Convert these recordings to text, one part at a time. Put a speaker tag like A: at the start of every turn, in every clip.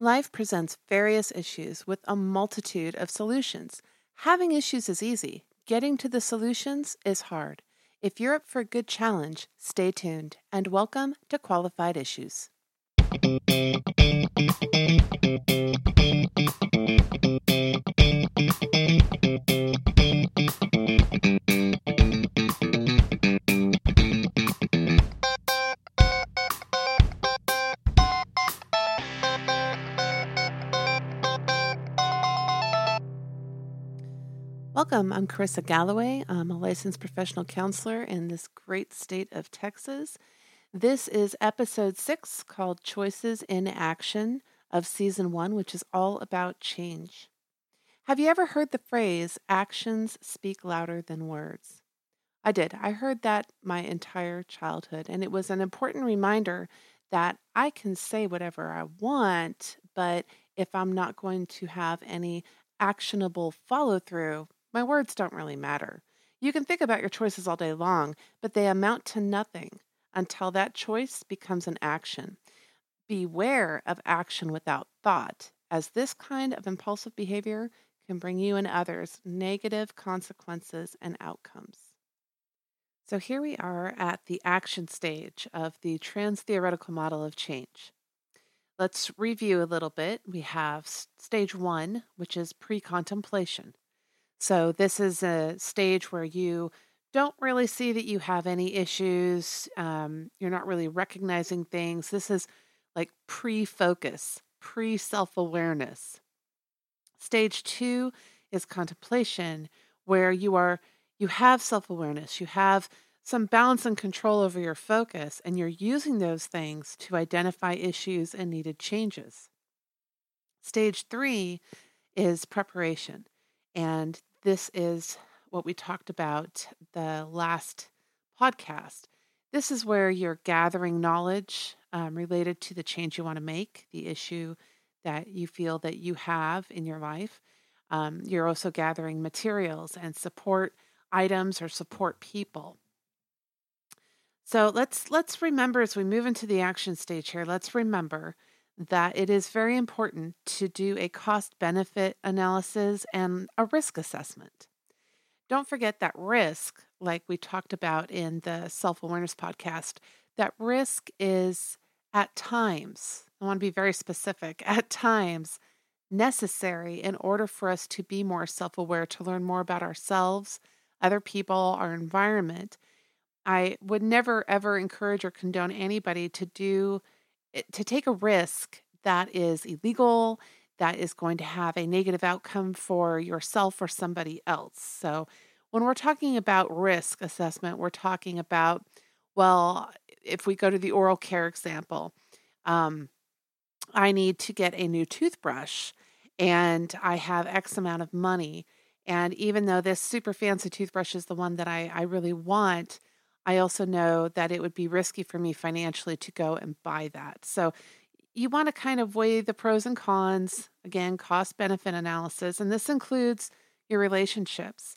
A: Life presents various issues with a multitude of solutions. Having issues is easy, getting to the solutions is hard. If you're up for a good challenge, stay tuned and welcome to Qualified Issues. Welcome. I'm Carissa Galloway. I'm a licensed professional counselor in this great state of Texas. This is episode six called Choices in Action of season one, which is all about change. Have you ever heard the phrase, actions speak louder than words? I did. I heard that my entire childhood, and it was an important reminder that I can say whatever I want, but if I'm not going to have any actionable follow through, my words don't really matter. You can think about your choices all day long, but they amount to nothing until that choice becomes an action. Beware of action without thought, as this kind of impulsive behavior can bring you and others negative consequences and outcomes. So here we are at the action stage of the trans theoretical model of change. Let's review a little bit. We have stage one, which is pre contemplation. So, this is a stage where you don't really see that you have any issues. Um, you're not really recognizing things. This is like pre focus, pre self awareness. Stage two is contemplation, where you are you have self awareness, you have some balance and control over your focus, and you're using those things to identify issues and needed changes. Stage three is preparation. And this is what we talked about the last podcast. This is where you're gathering knowledge um, related to the change you want to make, the issue that you feel that you have in your life. Um, you're also gathering materials and support items or support people. So let's let's remember as we move into the action stage here. Let's remember that it is very important to do a cost benefit analysis and a risk assessment. Don't forget that risk, like we talked about in the self awareness podcast, that risk is at times, I want to be very specific, at times necessary in order for us to be more self aware, to learn more about ourselves, other people, our environment. I would never ever encourage or condone anybody to do to take a risk that is illegal, that is going to have a negative outcome for yourself or somebody else. So, when we're talking about risk assessment, we're talking about, well, if we go to the oral care example, um, I need to get a new toothbrush and I have X amount of money. And even though this super fancy toothbrush is the one that I, I really want, I also know that it would be risky for me financially to go and buy that. So you want to kind of weigh the pros and cons, again, cost benefit analysis, and this includes your relationships.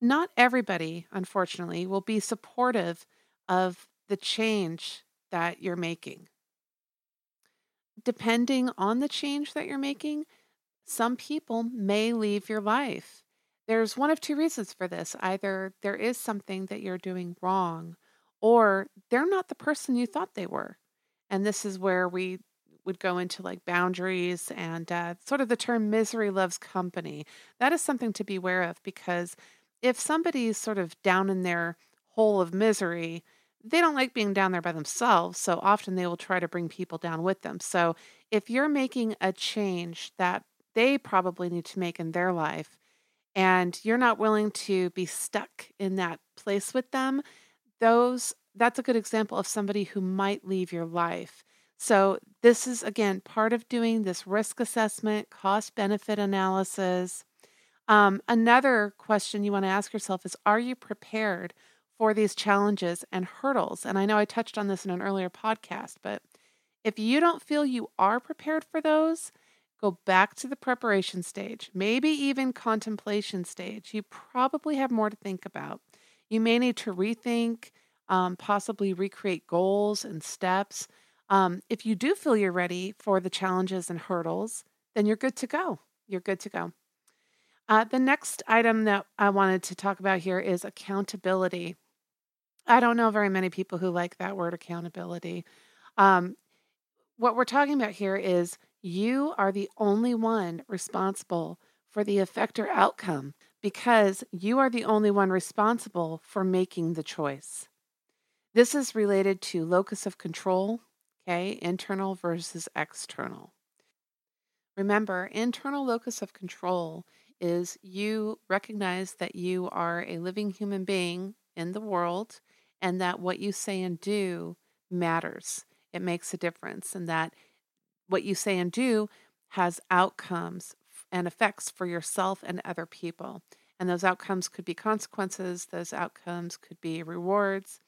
A: Not everybody, unfortunately, will be supportive of the change that you're making. Depending on the change that you're making, some people may leave your life. There's one of two reasons for this. Either there is something that you're doing wrong, or they're not the person you thought they were. And this is where we would go into like boundaries and uh, sort of the term misery loves company. That is something to be aware of because if somebody is sort of down in their hole of misery, they don't like being down there by themselves. So often they will try to bring people down with them. So if you're making a change that they probably need to make in their life, and you're not willing to be stuck in that place with them, those that's a good example of somebody who might leave your life. So this is again part of doing this risk assessment, cost benefit analysis. Um, another question you want to ask yourself is Are you prepared for these challenges and hurdles? And I know I touched on this in an earlier podcast, but if you don't feel you are prepared for those, Go back to the preparation stage, maybe even contemplation stage. You probably have more to think about. You may need to rethink, um, possibly recreate goals and steps. Um, if you do feel you're ready for the challenges and hurdles, then you're good to go. You're good to go. Uh, the next item that I wanted to talk about here is accountability. I don't know very many people who like that word accountability. Um, what we're talking about here is you are the only one responsible for the effect or outcome because you are the only one responsible for making the choice. This is related to locus of control, okay, internal versus external. Remember, internal locus of control is you recognize that you are a living human being in the world and that what you say and do matters. It makes a difference, and that what you say and do has outcomes and effects for yourself and other people. And those outcomes could be consequences, those outcomes could be rewards.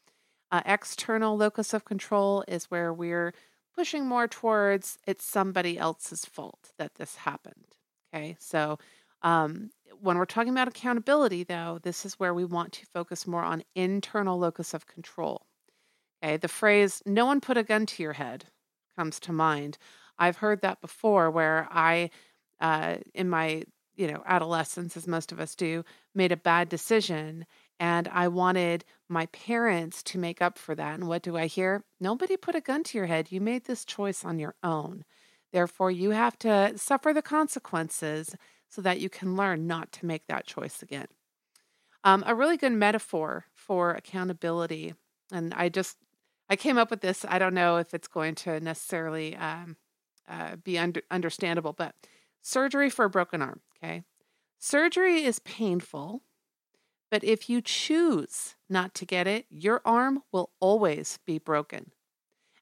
A: Uh, external locus of control is where we're pushing more towards it's somebody else's fault that this happened. Okay, so um, when we're talking about accountability, though, this is where we want to focus more on internal locus of control. Okay, the phrase, no one put a gun to your head, comes to mind. I've heard that before where I, uh, in my you know adolescence, as most of us do, made a bad decision and I wanted my parents to make up for that. And what do I hear? Nobody put a gun to your head. You made this choice on your own. Therefore, you have to suffer the consequences so that you can learn not to make that choice again. Um, a really good metaphor for accountability, and I just I came up with this. I don't know if it's going to necessarily um, uh, be under, understandable, but surgery for a broken arm. Okay, surgery is painful, but if you choose not to get it, your arm will always be broken.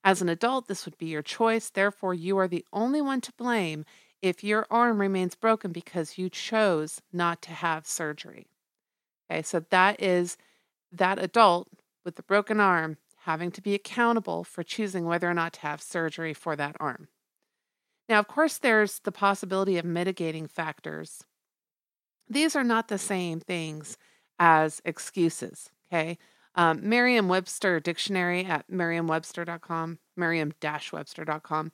A: As an adult, this would be your choice. Therefore, you are the only one to blame if your arm remains broken because you chose not to have surgery. Okay, so that is that adult with the broken arm having to be accountable for choosing whether or not to have surgery for that arm. Now, of course, there's the possibility of mitigating factors. These are not the same things as excuses, okay? Um, Merriam Webster Dictionary at merriam-webster.com, merriam webster.com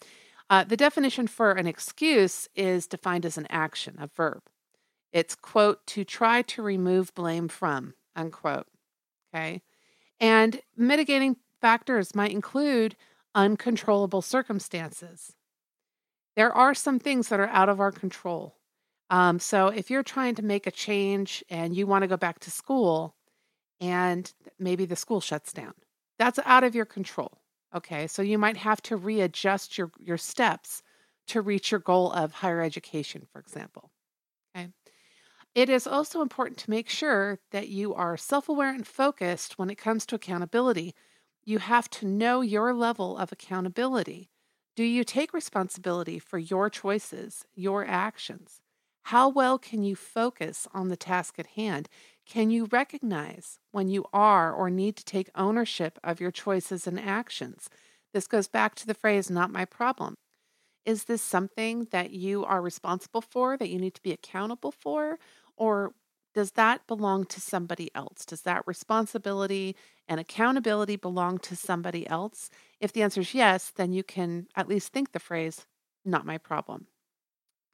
A: uh, the definition for an excuse is defined as an action, a verb. It's, quote, to try to remove blame from, unquote. Okay. And mitigating factors might include uncontrollable circumstances. There are some things that are out of our control. Um, so if you're trying to make a change and you want to go back to school and maybe the school shuts down, that's out of your control. Okay, so you might have to readjust your, your steps to reach your goal of higher education, for example. Okay. It is also important to make sure that you are self aware and focused when it comes to accountability. You have to know your level of accountability. Do you take responsibility for your choices, your actions? How well can you focus on the task at hand? Can you recognize when you are or need to take ownership of your choices and actions? This goes back to the phrase, not my problem. Is this something that you are responsible for, that you need to be accountable for? Or does that belong to somebody else? Does that responsibility and accountability belong to somebody else? If the answer is yes, then you can at least think the phrase, not my problem.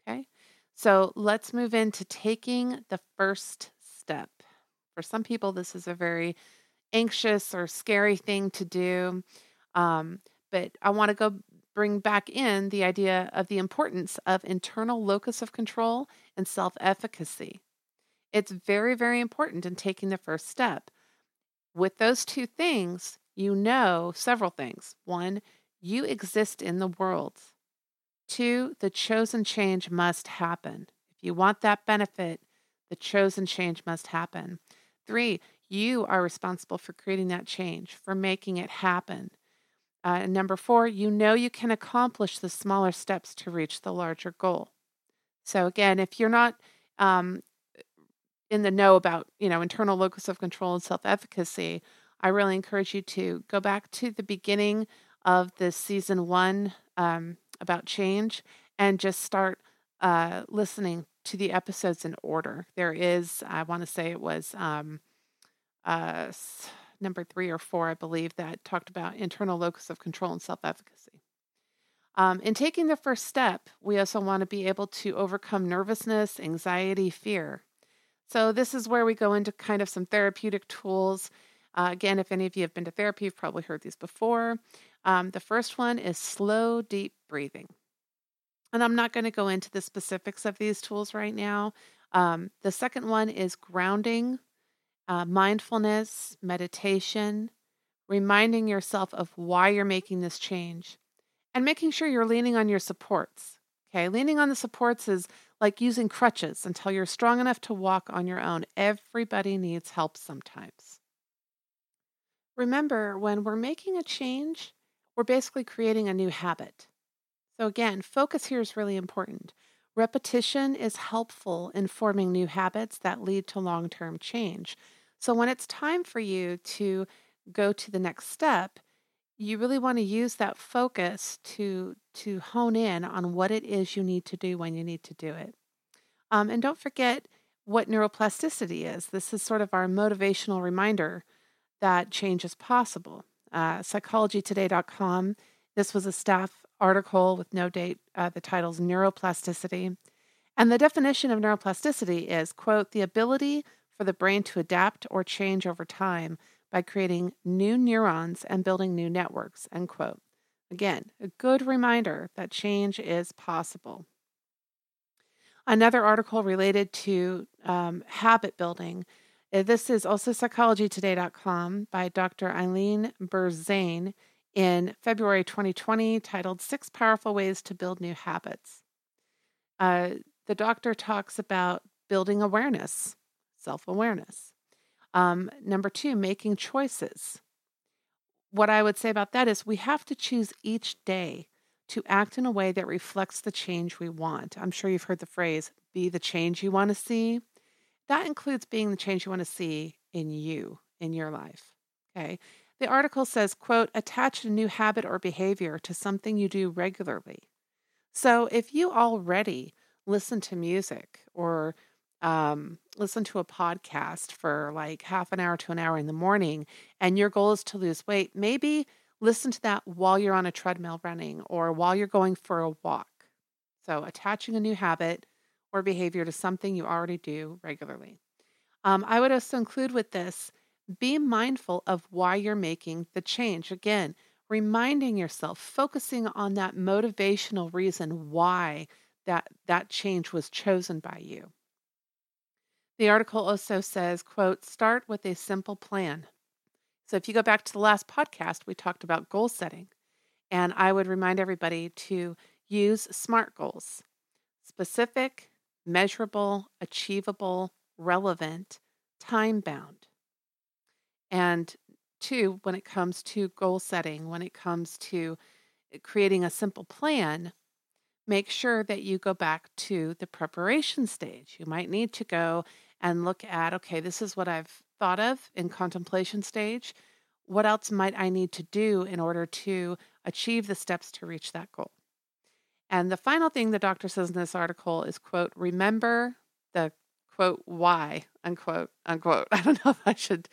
A: Okay, so let's move into taking the first step. For some people, this is a very anxious or scary thing to do. Um, but I want to go bring back in the idea of the importance of internal locus of control and self efficacy. It's very, very important in taking the first step. With those two things, you know several things. One, you exist in the world. Two, the chosen change must happen. If you want that benefit, the chosen change must happen. Three, you are responsible for creating that change, for making it happen. Uh, number four, you know you can accomplish the smaller steps to reach the larger goal. So again, if you're not um, in the know about you know internal locus of control and self-efficacy, I really encourage you to go back to the beginning of the season one um, about change and just start uh, listening to the episodes in order. There is, I want to say it was um, uh, number three or four, I believe, that talked about internal locus of control and self efficacy. Um, in taking the first step, we also want to be able to overcome nervousness, anxiety, fear. So, this is where we go into kind of some therapeutic tools. Uh, again, if any of you have been to therapy, you've probably heard these before. Um, the first one is slow, deep breathing. And I'm not going to go into the specifics of these tools right now. Um, the second one is grounding, uh, mindfulness, meditation, reminding yourself of why you're making this change, and making sure you're leaning on your supports. Okay, leaning on the supports is like using crutches until you're strong enough to walk on your own. Everybody needs help sometimes. Remember, when we're making a change, we're basically creating a new habit. So, again, focus here is really important. Repetition is helpful in forming new habits that lead to long term change. So, when it's time for you to go to the next step, you really want to use that focus to to hone in on what it is you need to do when you need to do it. Um, and don't forget what neuroplasticity is. This is sort of our motivational reminder that change is possible. Uh, psychologytoday.com. This was a staff article with no date. Uh, the title's Neuroplasticity. And the definition of neuroplasticity is, quote, the ability for the brain to adapt or change over time by creating new neurons and building new networks, end quote. Again, a good reminder that change is possible. Another article related to um, habit building. Uh, this is also psychologytoday.com by Dr. Eileen Berzane in February 2020 titled Six Powerful Ways to Build New Habits. Uh, the doctor talks about building awareness, self awareness. Um, number two, making choices. What I would say about that is we have to choose each day to act in a way that reflects the change we want. I'm sure you've heard the phrase, be the change you want to see. That includes being the change you want to see in you, in your life. Okay. The article says, quote, attach a new habit or behavior to something you do regularly. So if you already listen to music or um, listen to a podcast for like half an hour to an hour in the morning and your goal is to lose weight, maybe listen to that while you're on a treadmill running or while you're going for a walk. So attaching a new habit or behavior to something you already do regularly. Um, I would also include with this be mindful of why you're making the change. Again, reminding yourself, focusing on that motivational reason why that, that change was chosen by you. The article also says, quote, start with a simple plan. So if you go back to the last podcast, we talked about goal setting. And I would remind everybody to use SMART goals specific, measurable, achievable, relevant, time bound. And two, when it comes to goal setting, when it comes to eh, creating a simple plan, make sure that you go back to the preparation stage. You might need to go and look at okay, this is what I've thought of in contemplation stage. What else might I need to do in order to achieve the steps to reach that goal? And the final thing the doctor says in this article is quote, remember the quote why unquote unquote. I don't know if i should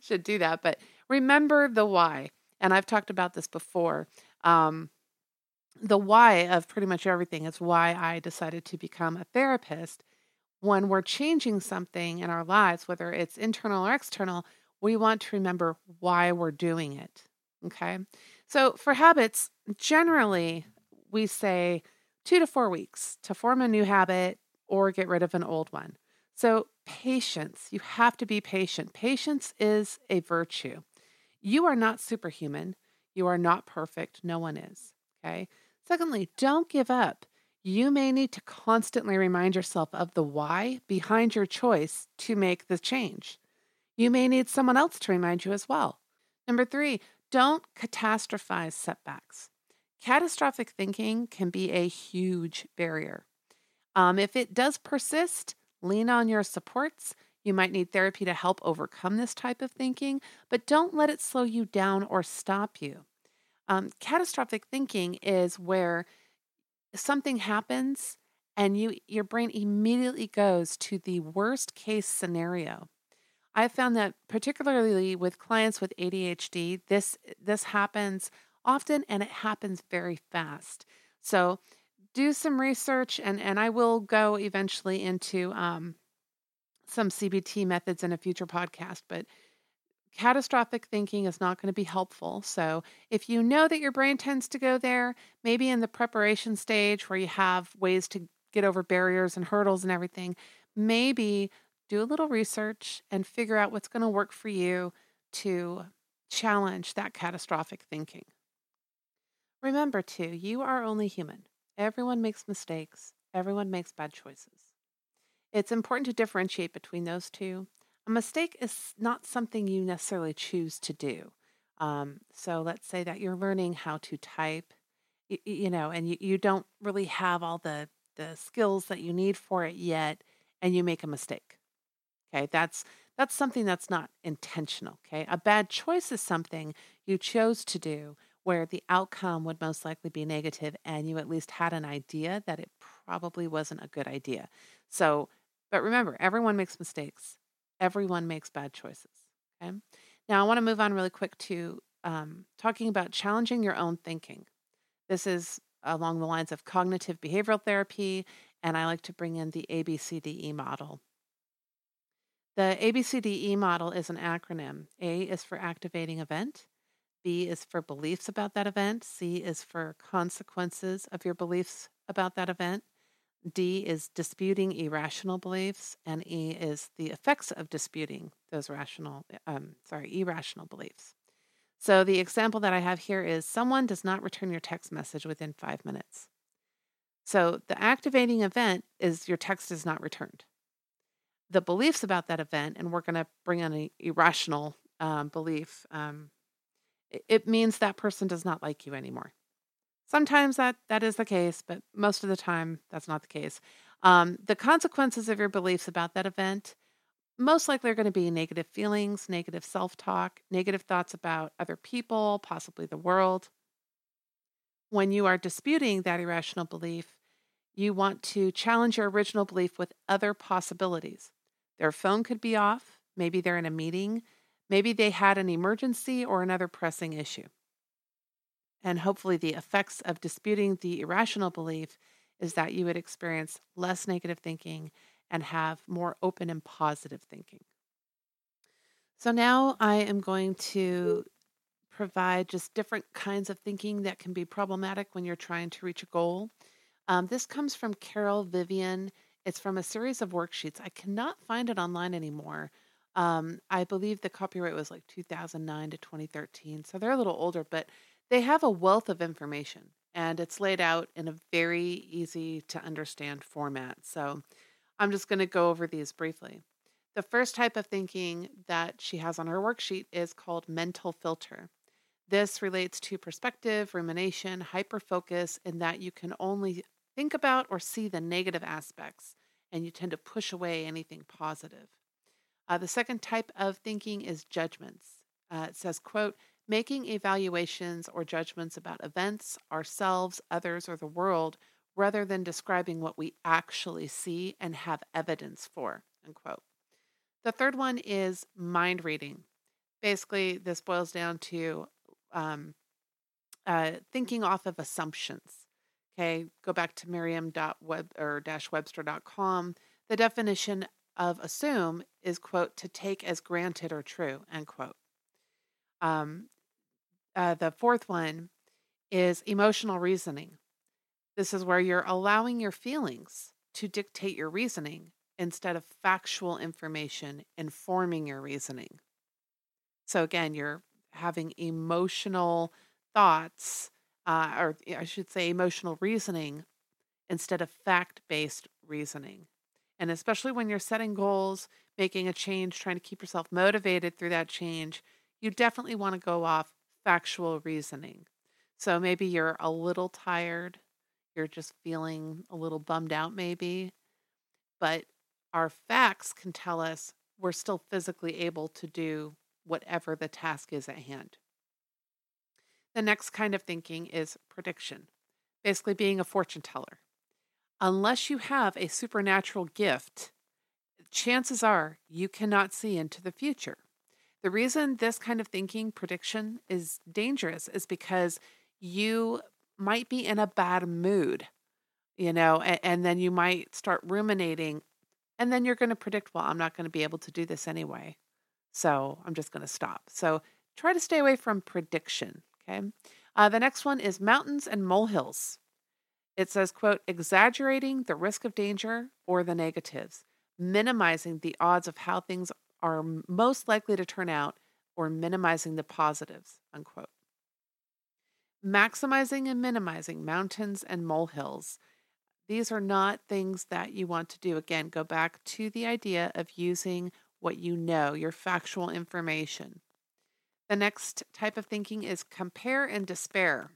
A: should do that but remember the why and i've talked about this before um, the why of pretty much everything. Is why i decided to become a therapist. When we're changing something in our lives whether it's internal or external we want to remember why we're doing it okay? So for habits generally we say two to four weeks to form a new habit or get rid of an old one so, patience. You have to be patient. Patience is a virtue. You are not superhuman. You are not perfect. No one is. Okay. Secondly, don't give up. You may need to constantly remind yourself of the why behind your choice to make the change. You may need someone else to remind you as well. Number three, don't catastrophize setbacks. Catastrophic thinking can be a huge barrier. Um, if it does persist, Lean on your supports. You might need therapy to help overcome this type of thinking, but don't let it slow you down or stop you. Um, catastrophic thinking is where something happens and you your brain immediately goes to the worst case scenario. I've found that particularly with clients with ADHD, this this happens often and it happens very fast. So do some research and and I will go eventually into um, some CBT methods in a future podcast, but catastrophic thinking is not going to be helpful. So, if you know that your brain tends to go there, maybe in the preparation stage where you have ways to get over barriers and hurdles and everything, maybe do a little research and figure out what's going to work for you to challenge that catastrophic thinking. Remember, too, you are only human. Everyone makes mistakes, everyone makes bad choices. It's important to differentiate between those two. A mistake is not something you necessarily choose to do. Um, so let's say that you're learning how to type, you, you know, and you, you don't really have all the, the skills that you need for it yet, and you make a mistake. Okay, that's that's something that's not intentional. Okay, a bad choice is something you chose to do where the outcome would most likely be negative, and you at least had an idea that it probably wasn't a good idea. So, but remember, everyone makes mistakes everyone makes bad choices. Okay. Now, I want to move on really quick to um, talking about challenging your own thinking. This is along the lines of cognitive behavioral therapy, and I like to bring in the ABCDE model. The ABCDE model is an acronym. A is for activating event, B is for beliefs about that event, C is for consequences of your beliefs about that event, D is disputing irrational beliefs, and E is the effects of disputing those rational, um, sorry, irrational beliefs. So the example that I have here is someone does not return your text message within five minutes. So the activating event is your text is not returned. The beliefs about that event, and we're going to bring in an irrational um, belief, um, it means that person does not like you anymore. Sometimes that that is the case, but most of the time that's not the case. Um, the consequences of your beliefs about that event most likely are going to be negative feelings, negative self talk, negative thoughts about other people, possibly the world. When you are disputing that irrational belief, you want to challenge your original belief with other possibilities. Their phone could be off, maybe they're in a meeting, maybe they had an emergency or another pressing issue. And hopefully, the effects of disputing the irrational belief is that you would experience less negative thinking and have more open and positive thinking. So, now I am going to provide just different kinds of thinking that can be problematic when you're trying to reach a goal. Um, this comes from Carol Vivyan. It's from a series of worksheets. I cannot find it online anymore. Um, I believe the copyright was like 2009 to 2013, so they're a little older, but they have a wealth of information and it's laid out in a very easy to understand format. So I'm just going to go over these briefly. The first type of thinking that she has on her worksheet is called mental filter. This relates to perspective, rumination, hyperfocus, in that you can only think about or see the negative aspects and you tend to push away anything positive. Uh, the second type of thinking is judgments. Uh, it says, quote, making evaluations or judgments about events, ourselves, others, or the world, rather than describing what we actually see and have evidence for. Unquote. The third one is mind reading. Basically, this boils down to um, uh, thinking off of assumptions. Okay, go back to Merriam.web or dash Webster.com. The definition of assume is quote to take as granted or true end quote. Um, uh, the fourth one is emotional reasoning. This is where you're allowing your feelings to dictate your reasoning instead of factual information informing your reasoning. So, again, you're having emotional thoughts, uh, or I should say, emotional reasoning instead of fact based reasoning. And especially when you're setting goals, making a change, trying to keep yourself motivated through that change, you definitely want to go off factual reasoning. So maybe you're a little tired, you're just feeling a little bummed out, maybe, but our facts can tell us we're still physically able to do whatever the task is at hand. The next kind of thinking is prediction, basically being a fortune teller. Unless you have a supernatural gift chances are you cannot see into the future. The reason this kind of thinking prediction is dangerous is because you might be in a bad mood, you know, and, and then you might start ruminating, and then you're going to predict, well, I'm not going to be able to do this anyway. So I'm just going to stop. So try to stay away from prediction. Okay. Uh, the next one is mountains and molehills. It says, quote, exaggerating the risk of danger or the negatives, minimizing the odds of how things are most likely to turn out, or minimizing the positives, unquote. Maximizing and minimizing mountains and molehills. These are not things that you want to do. Again, go back to the idea of using what you know, your factual information. The next type of thinking is compare and despair.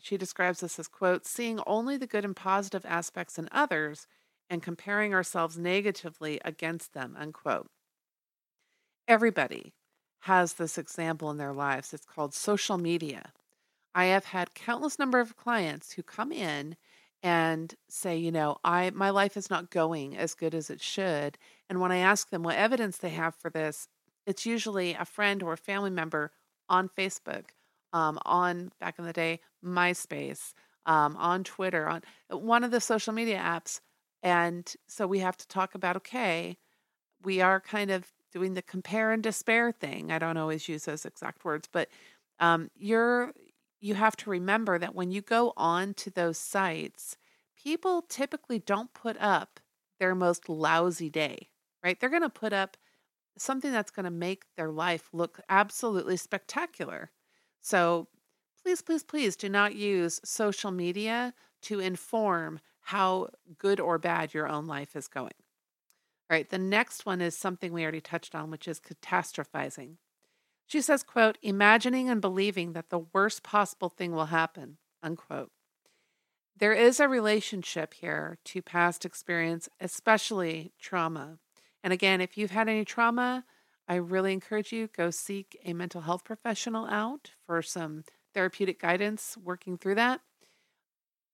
A: She describes this as, quote, seeing only the good and positive aspects in others and comparing ourselves negatively against them, unquote. Everybody has this example in their lives. It's called social media. I have had countless number of clients who come in and say, you know, I my life is not going as good as it should. And when I ask them what evidence they have for this, it's usually a friend or a family member on Facebook, um, on back in the day, MySpace, um, on Twitter, on one of the social media apps. And so we have to talk about okay, we are kind of doing the compare and despair thing. I don't always use those exact words, but um, you're you have to remember that when you go on to those sites, people typically don't put up their most lousy day, right? They're going to put up something that's going to make their life look absolutely spectacular. So please, please, please do not use social media to inform how good or bad your own life is going. All right, the next one is something we already touched on, which is catastrophizing. She says, quote, imagining and believing that the worst possible thing will happen, unquote. There is a relationship here to past experience, especially trauma. And again, if you've had any trauma, I really encourage you go seek a mental health professional out for some therapeutic guidance working through that.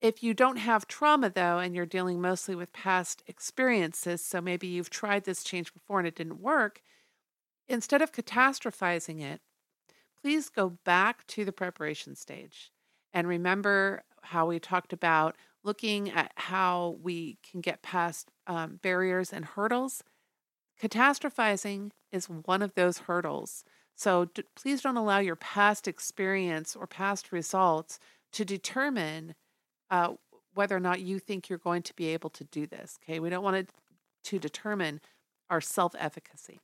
A: If you don't have trauma though and you're dealing mostly with past experiences, so maybe you've tried this change before and it didn't work, instead of catastrophizing it, please go back to the preparation stage and remember how we talked about looking at how we can get past um, barriers and hurdles Catastrophizing is one of those hurdles. So d- please don't allow your past experience or past results to determine uh, whether or not you think you're going to be able to do this. Okay, we don't want it to determine our self efficacy.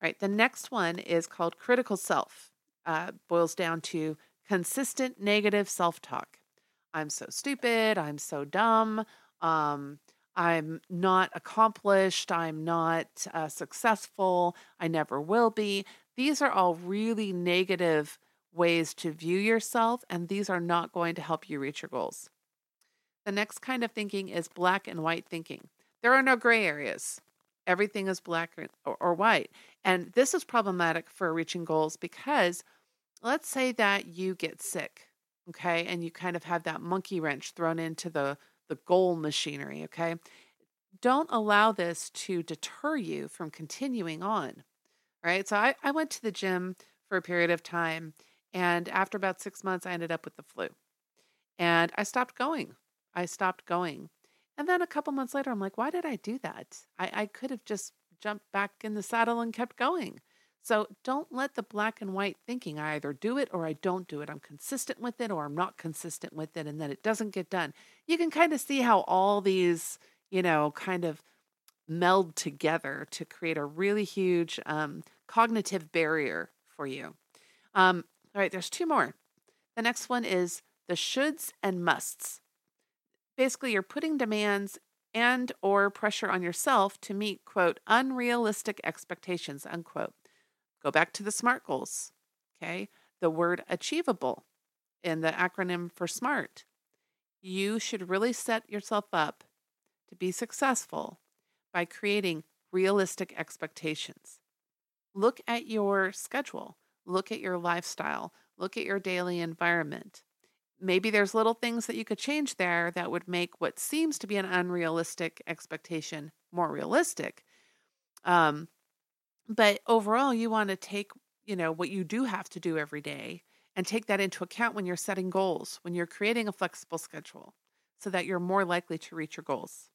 A: All right, the next one is called critical self. Uh, boils down to consistent negative self talk. I'm so stupid. I'm so dumb. Um, I'm not accomplished. I'm not uh, successful. I never will be. These are all really negative ways to view yourself, and these are not going to help you reach your goals. The next kind of thinking is black and white thinking. There are no gray areas. Everything is black or, or white. And this is problematic for reaching goals because let's say that you get sick, okay, and you kind of have that monkey wrench thrown into the the goal machinery, okay? Don't allow this to deter you from continuing on, right? So I, I went to the gym for a period of time, and after about six months, I ended up with the flu. And I stopped going. I stopped going. And then a couple months later, I'm like, why did I do that? I, I could have just jumped back in the saddle and kept going. So don't let the black and white thinking, I either do it or I don't do it. I'm consistent with it or I'm not consistent with it, and then it doesn't get done. You can kind of see how all these, you know, kind of meld together to create a really huge um, cognitive barrier for you. Um, all right, there's two more. The next one is the shoulds and musts. Basically, you're putting demands and or pressure on yourself to meet quote unrealistic expectations unquote Go back to the SMART goals. Okay. The word achievable in the acronym for SMART. You should really set yourself up to be successful by creating realistic expectations. Look at your schedule, look at your lifestyle, look at your daily environment. maybe there's little things that you could change there that would make what seems to be an unrealistic expectation more realistic. Um, but overall, you want to take, you know, what you do have to do every day and take that into account when you're setting goals, when you're creating a flexible schedule, so that you're more likely to reach your goals.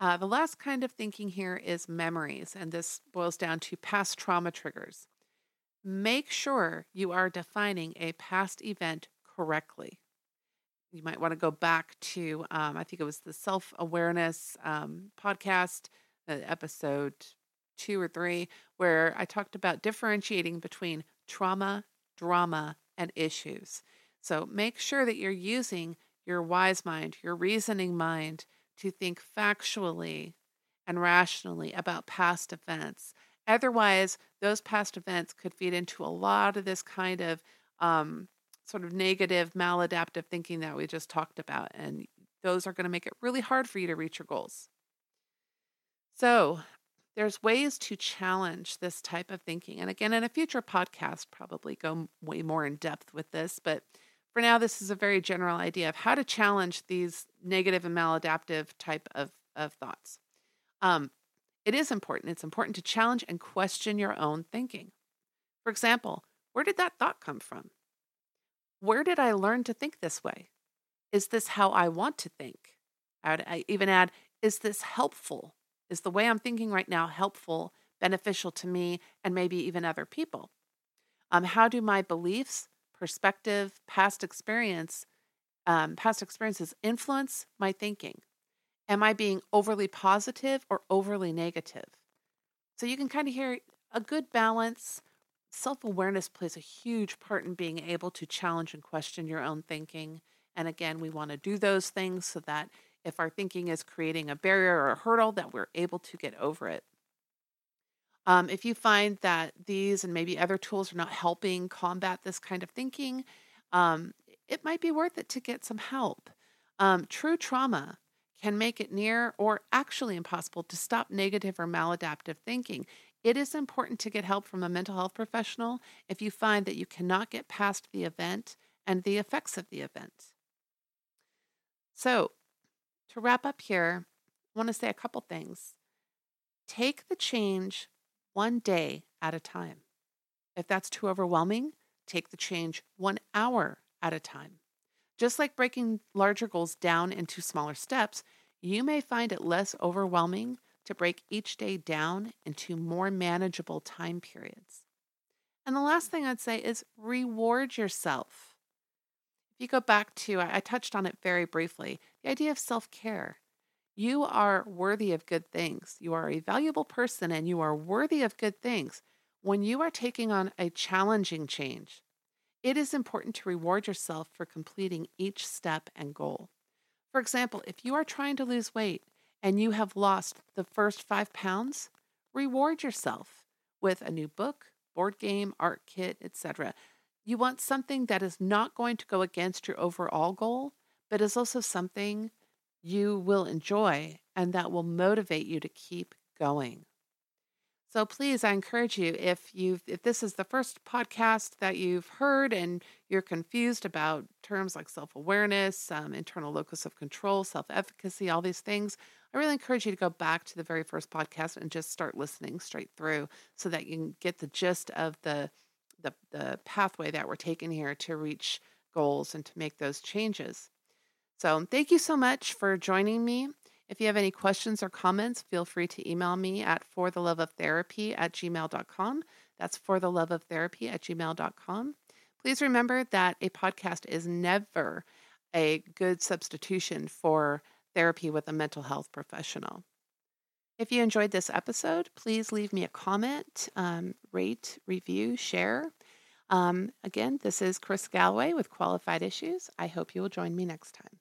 A: Uh, the last kind of thinking here is memories, and this boils down to past trauma triggers. Make sure you are defining a past event correctly. You might want to go back to, um, I think it was the self awareness um, podcast, uh, episode two or three, where I talked about differentiating between trauma, drama, and issues. So make sure that you're using your wise mind, your reasoning mind, to think factually and rationally about past events. Otherwise, those past events could feed into a lot of this kind of um, sort of negative, maladaptive thinking that we just talked about. And those are going to make it really hard for you to reach your goals. So, there's ways to challenge this type of thinking. And again, in a future podcast, probably go way more in depth with this. But for now, this is a very general idea of how to challenge these negative and maladaptive type of, of thoughts. Um, it is important. It's important to challenge and question your own thinking. For example, where did that thought come from? Where did I learn to think this way? Is this how I want to think? I would even add, is this helpful? Is the way I'm thinking right now helpful, beneficial to me, and maybe even other people? Um, how do my beliefs, perspective, past experience, um, past experiences influence my thinking? Am I being overly positive or overly negative? So you can kind of hear a good balance self awareness plays a huge part in being able to challenge and question your own thinking. And again, we want to do those things so that if our thinking is creating a barrier or a hurdle, that we're able to get over it. Um, if you find that these and maybe other tools are not helping combat this kind of thinking, um, it might be worth it to get some help. Um, true trauma can make it near or actually impossible to stop negative or maladaptive thinking. It is important to get help from a mental health professional if you find that you cannot get past the event and the effects of the event. So, to wrap up here, I want to say a couple things. Take the change one day at a time. If that's too overwhelming, take the change one hour at a time. Just like breaking larger goals down into smaller steps, you may find it less overwhelming to break each day down into more manageable time periods. And the last thing I'd say is reward yourself. If you go back to, I touched on it very briefly, the idea of self care. You are worthy of good things. You are a valuable person and you are worthy of good things. When you are taking on a challenging change, it is important to reward yourself for completing each step and goal. For example, if you are trying to lose weight and you have lost the first five pounds, reward yourself with a new book, board game, art kit, etc. You want something that is not going to go against your overall goal, but is also something you will enjoy and that will motivate you to keep going. So please, I encourage you if you if this is the first podcast that you've heard and you're confused about terms like self-awareness, um, internal locus of control, self-efficacy, all these things, I really encourage you to go back to the very first podcast and just start listening straight through so that you can get the gist of the the, the pathway that we're taking here to reach goals and to make those changes. So thank you so much for joining me. If you have any questions or comments, feel free to email me at fortheloveoftherapy at gmail.com. That's fortheloveoftherapy at gmail.com. Please remember that a podcast is never a good substitution for therapy with a mental health professional. If you enjoyed this episode, please leave me a comment, um, rate, review, share. Um, again, this is Chris Galloway with Qualified Issues. I hope you will join me next time.